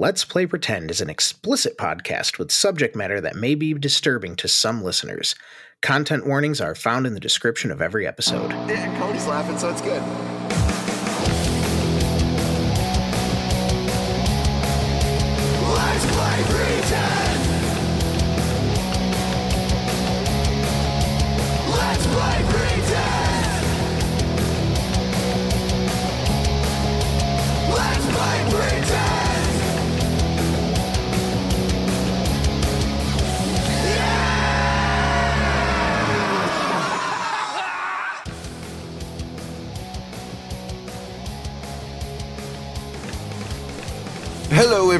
Let's Play Pretend is an explicit podcast with subject matter that may be disturbing to some listeners. Content warnings are found in the description of every episode. Yeah, Cody's laughing, so it's good.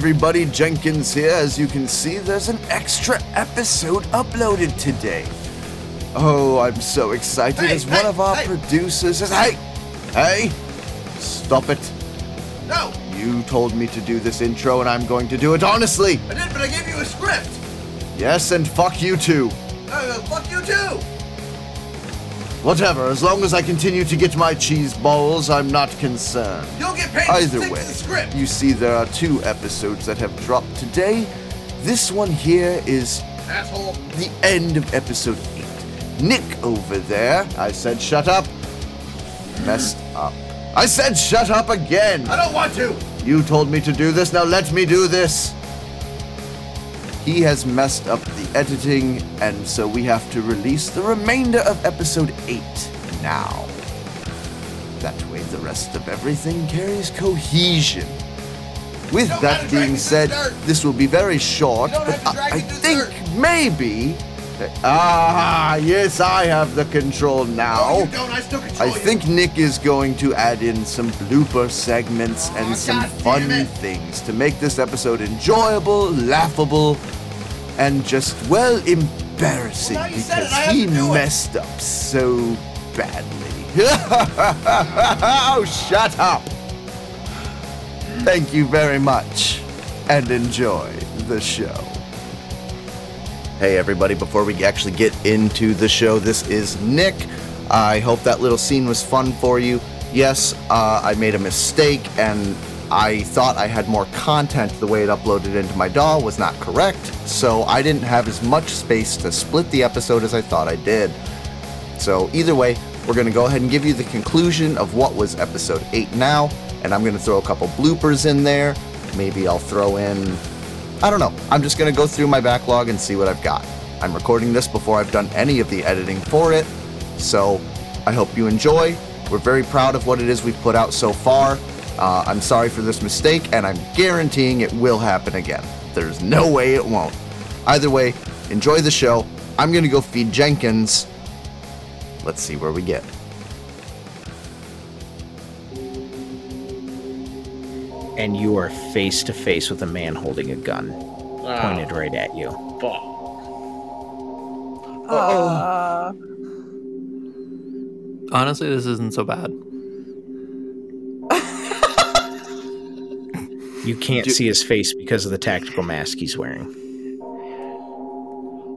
Everybody. Jenkins here. As you can see, there's an extra episode uploaded today. Oh, I'm so excited. Hey, as hey, one of our hey. producers says, Hey! Hey! Stop it. No, You told me to do this intro, and I'm going to do it honestly. I did, but I gave you a script. Yes, and fuck you too. Uh, fuck you too. Whatever, as long as I continue to get my cheese balls, I'm not concerned. You'll get paid. Either way, you see there are two episodes that have dropped today. This one here is asshole. the end of episode 8. Nick over there, I said shut up, messed up. I said shut up again! I don't want to. You told me to do this, now let me do this! He has messed up the editing, and so we have to release the remainder of episode 8 now. That way, the rest of everything carries cohesion. With that gotta drag me being said, this will be very short, but have to drag I, I me through the think maybe. Ah, yes, I have the control now. No. I control I think Nick is going to add in some blooper segments and Aw, some fun things to make this episode enjoyable, laughable, and just, well, embarrassing Well, because he it. messed up so badly. oh, shut up! Thank you very much, and enjoy the show. Hey, everybody, before we actually get into the show, this is Nick. I hope that little scene was fun for you. Yes, uh, I made a mistake and I thought I had more content. The way it uploaded into my DAW was not correct, so I didn't have as much space to split the episode as I thought I did. So, either way, we're going to go ahead and give you the conclusion of what was episode 8 now, and I'm going to throw a couple bloopers in there. Maybe I'll throw in I don't know. I'm just going to go through my backlog and see what I've got. I'm recording this before I've done any of the editing for it, so I hope you enjoy. We're very proud of what it is we've put out so far. Uh, I'm sorry for this mistake, and I'm guaranteeing it will happen again. There's no way it won't. Either way, enjoy the show. I'm going to go feed Jenkins. Let's see where we get. And you are face to face with a man holding a gun pointed right at you. Fuck. Uh, Honestly, this isn't so bad. You can't Do- see his face because of the tactical mask he's wearing.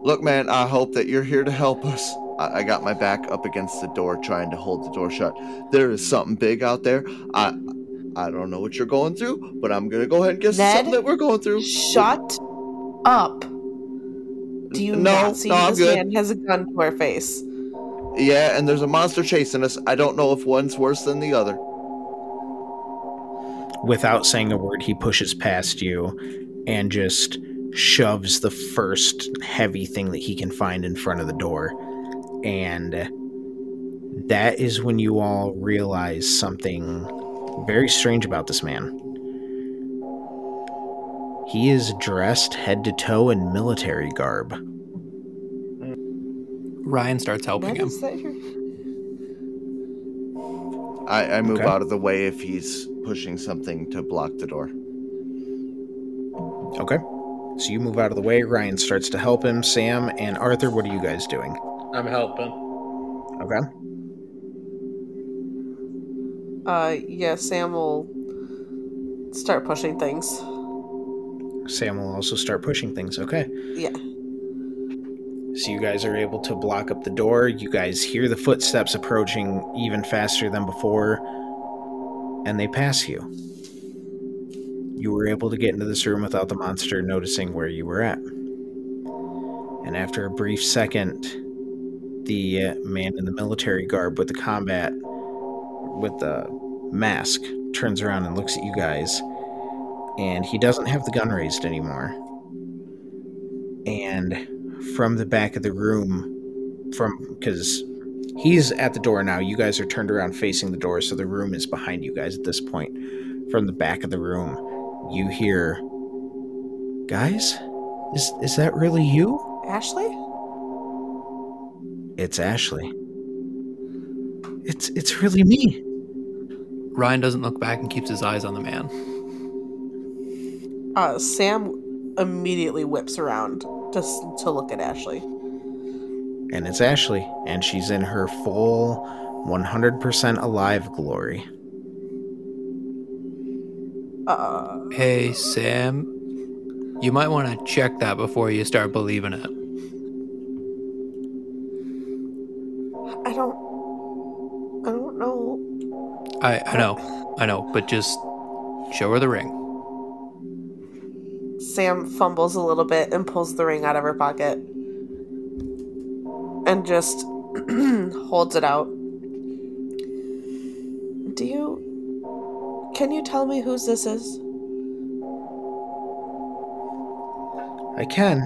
Look, man, I hope that you're here to help us. I, I got my back up against the door, trying to hold the door shut. There is something big out there. I I don't know what you're going through, but I'm gonna go ahead and guess Ned? something that we're going through. shut up. Do you No, not see no, I'm this good. man has a gun to our face? Yeah, and there's a monster chasing us. I don't know if one's worse than the other. Without saying a word, he pushes past you and just shoves the first heavy thing that he can find in front of the door. And that is when you all realize something very strange about this man. He is dressed head to toe in military garb. Ryan starts helping Ned, him. your- I, I move Okay. out of the way if he's pushing something to block the door. Okay. So you move out of the way. Ryan starts to help him. Sam and Arthur, what are you guys doing? I'm helping. Okay. Uh, yeah, Sam will start pushing things. Sam will also start pushing things. Okay. Yeah. So you guys are able to block up the door. You guys hear the footsteps approaching even faster than before, and they pass you. you were able to get into this room without the monster noticing where you were at. And after a brief second, the man in the military garb with the combat with the mask turns around and looks at you guys and he doesn't have the gun raised anymore. And from the back of the room from because he's at the door now you guys are turned around facing the door so the room is behind you guys at this point. From the back of the room you hear guys is is that really you? Ashley? it's ashley. It's it's really me Ryan doesn't look back and keeps his eyes on the man. Uh, Sam immediately whips around just to look at Ashley. and it's ashley and she's in her full 100% alive glory Uh, Hey, Sam. You might want to check that before you start believing it. I, I know. I know. But just show her the ring. Sam fumbles a little bit and pulls the ring out of her pocket and just holds it out. Do you. Can you tell me whose this is? I can.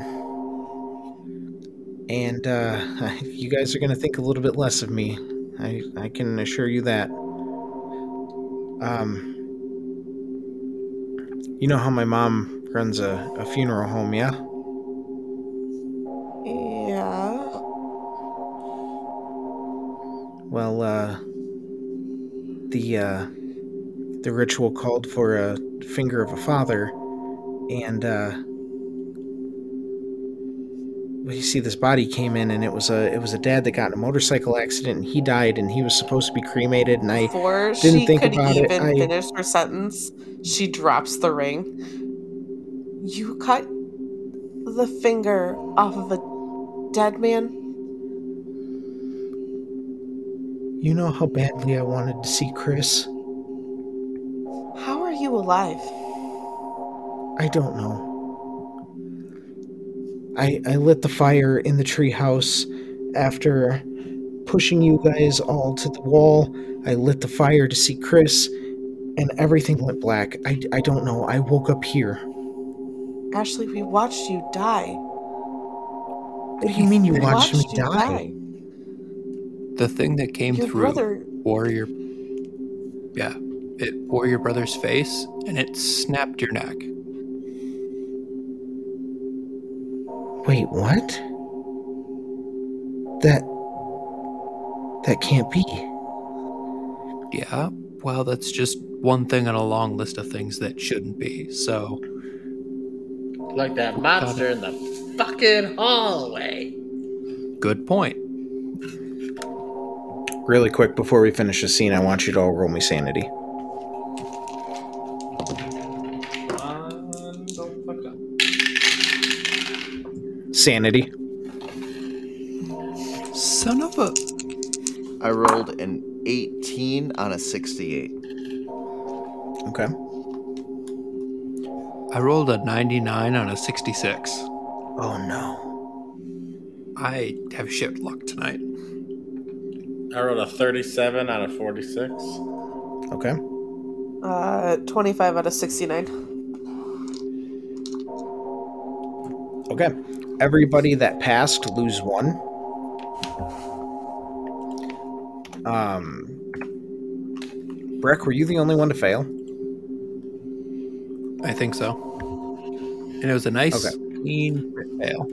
And uh, you guys are going to think a little bit less of me. I, I can assure you that. Um, you know how my mom runs a, a funeral home, yeah? Yeah. Well, uh, the uh, the ritual called for a finger of a father, and uh, you see, this body came in, and it was a it was a dad that got in a motorcycle accident, and he died, and he was supposed to be cremated, and I Before didn't she think could about it, even I- finish her sentence, she drops the ring. You cut the finger off of a dead man? you know how badly I wanted to see Chris. How are you alive? I don't know. I I lit the fire in the treehouse after pushing you guys all to the wall. I lit the fire to see Chris, and everything went black. I, I don't know. I woke up here. Ashley, we watched you die. What do you mean you We watched, me you die? The thing that came Your through brother. wore your. Yeah. It wore your brother's face and it snapped your neck. Wait, what? That that can't be. Yeah. Well, that's just one thing on a long list of things that shouldn't be. So, Like that monster in the fucking hallway. good point. Really quick before we finish the scene, I want you to all roll me sanity. Sanity. Son of a. I rolled an 18 on a 68. Okay. I rolled a 99 on a 66. Oh no. I have shit luck tonight. I rolled a 37 out of 46. Okay. Uh, 25 out of 69. Okay. Everybody that passed lose one. Um Breck, were you the only one to fail? I think so. And it was a nice, Okay. clean fail.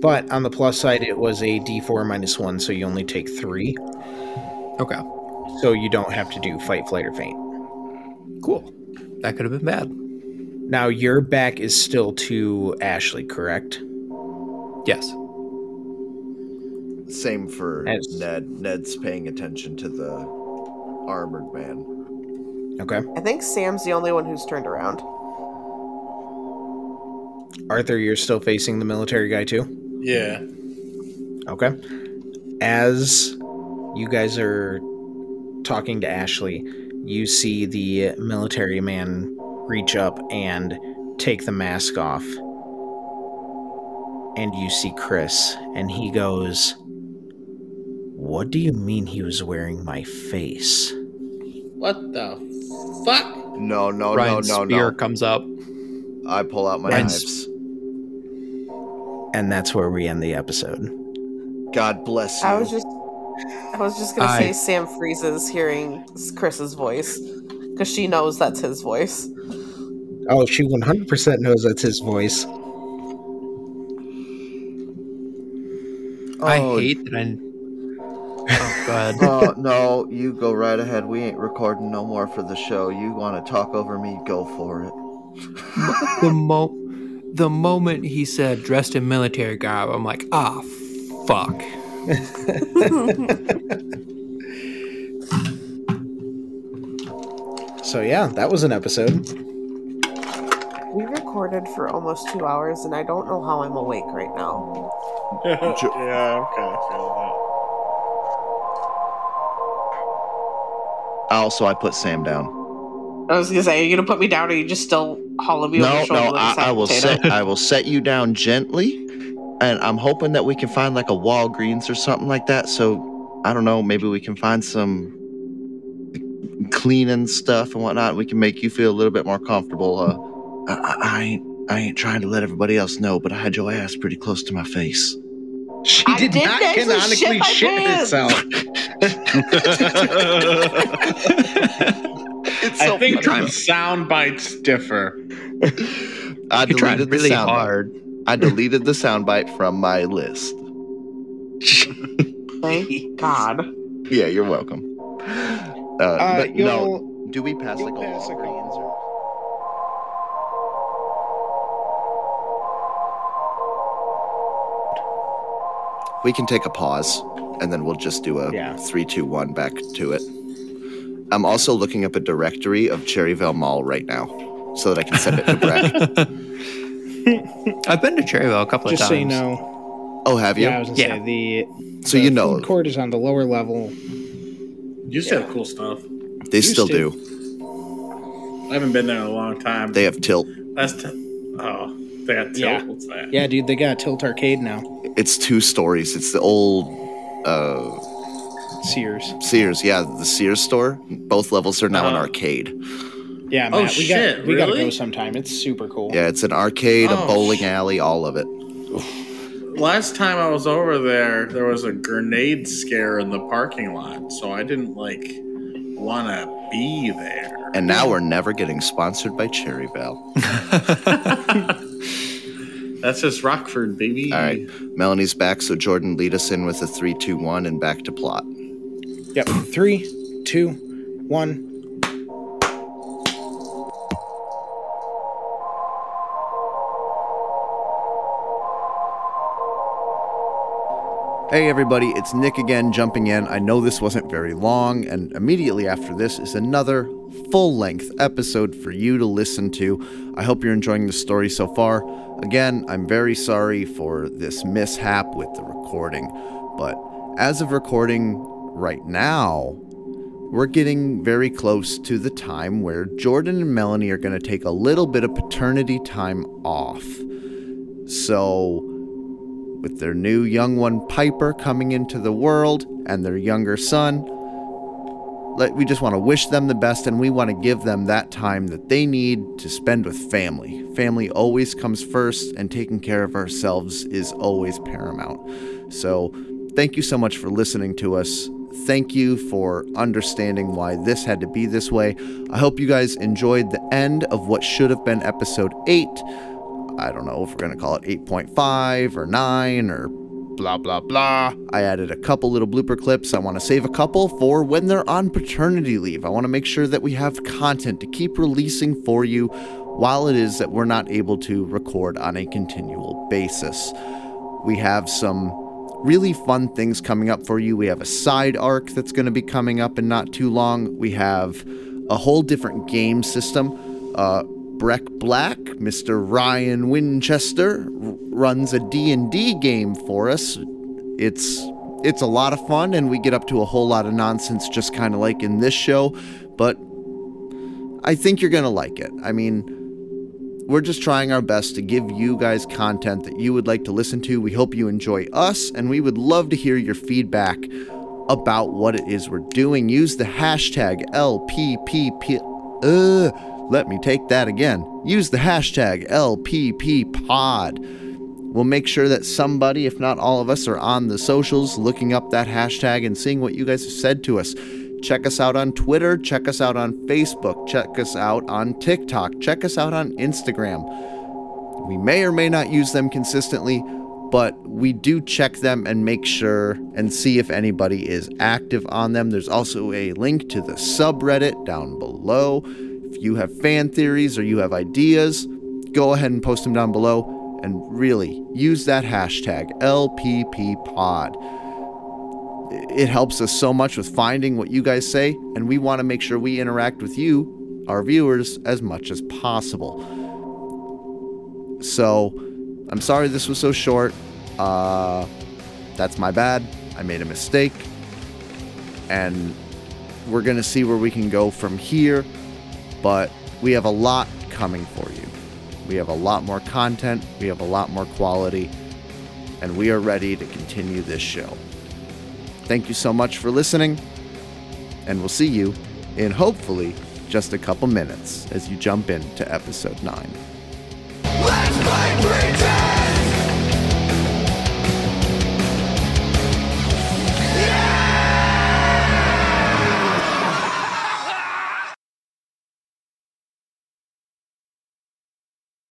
But on the plus side, it was a D4 minus one, so you only take three. Okay. So you don't have to do fight, flight, or faint. Cool. That could have been bad. Now your back is still to Ashley, correct? Yes. Same for As- Ned. Ned's paying attention to the armored man. Okay. I think Sam's the only one who's turned around. Arthur, you're still facing the military guy too? Yeah. Okay. As you guys are talking to Ashley, you see the military man reach up and take the mask off. And you see Chris, and he goes, What do you mean he was wearing my face? What the fuck? No, no, Ryan's no, no, spear no. comes up. I pull out my Ryan's- knives. And that's where we end the episode. God bless you. I was just, I was just gonna I- say Sam freezes hearing Chris's voice because she knows that's his voice. Oh, she 100% knows that's his voice. I Oh. hate that I. Oh god. oh no, you go right ahead. We ain't recording no more for the show. You want to talk over me? Go for it. the mo, the moment he said dressed in military garb, I'm like, ah, fuck. So, yeah, that was an episode. We recorded for almost two hours, and I don't know how I'm awake right now. yeah, I'm kind of feeling that. Also, I put Sam down. I was gonna say, are you gonna put me down, or are you just still hauling me over No, your shoulder no, like a I, sack I will potato? set I will set you down gently, and I'm hoping that we can find like a Walgreens or something like that. So I don't know, maybe we can find some cleaning stuff and whatnot. We can make you feel a little bit more comfortable. Uh, I, I, I ain't I ain't trying to let everybody else know, but I had your ass pretty close to my face. She I did canonically shit my pants. It's I think the sound bites differ. I He tried deleted really the sound hard. I deleted the soundbite from my list. Thank God. Yeah, you're welcome. Uh, Uh, but no, do we pass you'll like pass a Walgreens or? We can take a pause, and then we'll just do a Yeah. three, two, one back to it. I'm also looking up a directory of Cherryvale Mall right now, so that I can send it to Breck. I've been to Cherryvale a couple just of so times. you know, oh, have you? yeah, I was gonna Yeah. say the, so the you know food court is on the lower level. You have cool stuff. they used still to. do. I haven't been there in a long time. They have tilt. That's t- oh, they got tilt. Yeah. What's that? Yeah, dude, they got Tilt Arcade now. It's two stories. It's the old uh, Sears. Sears. Yeah, the Sears store. Both levels are now an Uh-huh. arcade. Yeah, Oh, Matt, we shit, got we gotta go sometime. It's super cool. Yeah, it's an arcade, a Oh, bowling sh- alley, all of it. Last time I was over there, there was a grenade scare in the parking lot, so I didn't like want to be there. And now we're never getting sponsored by Cherryvale. That's just Rockford, baby. All right, Melanie's back, so Jordan lead us in with a three, two, one, and back to plot. Yep. Three, two, one. Hey everybody, it's Nick again jumping in. I know this wasn't very long, and immediately after this is another full length episode for you to listen to. I hope you're enjoying the story so far. Again, I'm very sorry for this mishap with the recording, but as of recording right now, we're getting very close to the time where Jordan and Melanie are going to take a little bit of paternity time off. So, with their new young one Piper coming into the world and their younger son. We just want to wish them the best and we want to give them that time that they need to spend with family. Family always comes first, and taking care of ourselves is always paramount. So, thank you so much for listening to us. Thank you for understanding why this had to be this way. I hope you guys enjoyed the end of what should have been episode 8. I don't know if we're going to call it 8.5 or 9 or blah, blah, blah. I added a couple little blooper clips. I want to save a couple for when they're on paternity leave. I want to make sure that we have content to keep releasing for you while it is that we're not able to record on a continual basis. We have some really fun things coming up for you. We have a side arc that's going to be coming up in not too long. We have a whole different game system. Uh, Breck Black, Mr. Ryan Winchester, r- runs a D&D game for us. It's it's a lot of fun and we get up to a whole lot of nonsense just kind of like in this show, but I think you're going to like it. I mean, we're just trying our best to give you guys content that you would like to listen to. We hope you enjoy us, and we would love to hear your feedback about what it is we're doing. Use the hashtag LPPP. Uh, let me take that again. Use the hashtag LPPPod. We'll make sure that somebody, if not all of us, are on the socials looking up that hashtag and seeing what you guys have said to us. Check us out on Twitter, check us out on Facebook, check us out on TikTok, check us out on Instagram. We may or may not use them consistently, but we do check them and make sure and see if anybody is active on them. There's also a link to the subreddit down below. If you have fan theories or you have ideas, go ahead and post them down below and really use that hashtag LPPPod. It helps us so much with finding what you guys say, and we want to make sure we interact with you, our viewers, as much as possible. So, I'm sorry this was so short. Uh, that's my bad. I made a mistake. And we're going to see where we can go from here. But we have a lot coming for you. We have a lot more content, we have a lot more quality, and we are ready to continue this show. Thank you so much for listening, and we'll see you in hopefully just a couple minutes as you jump into episode 9. Let's play pretend!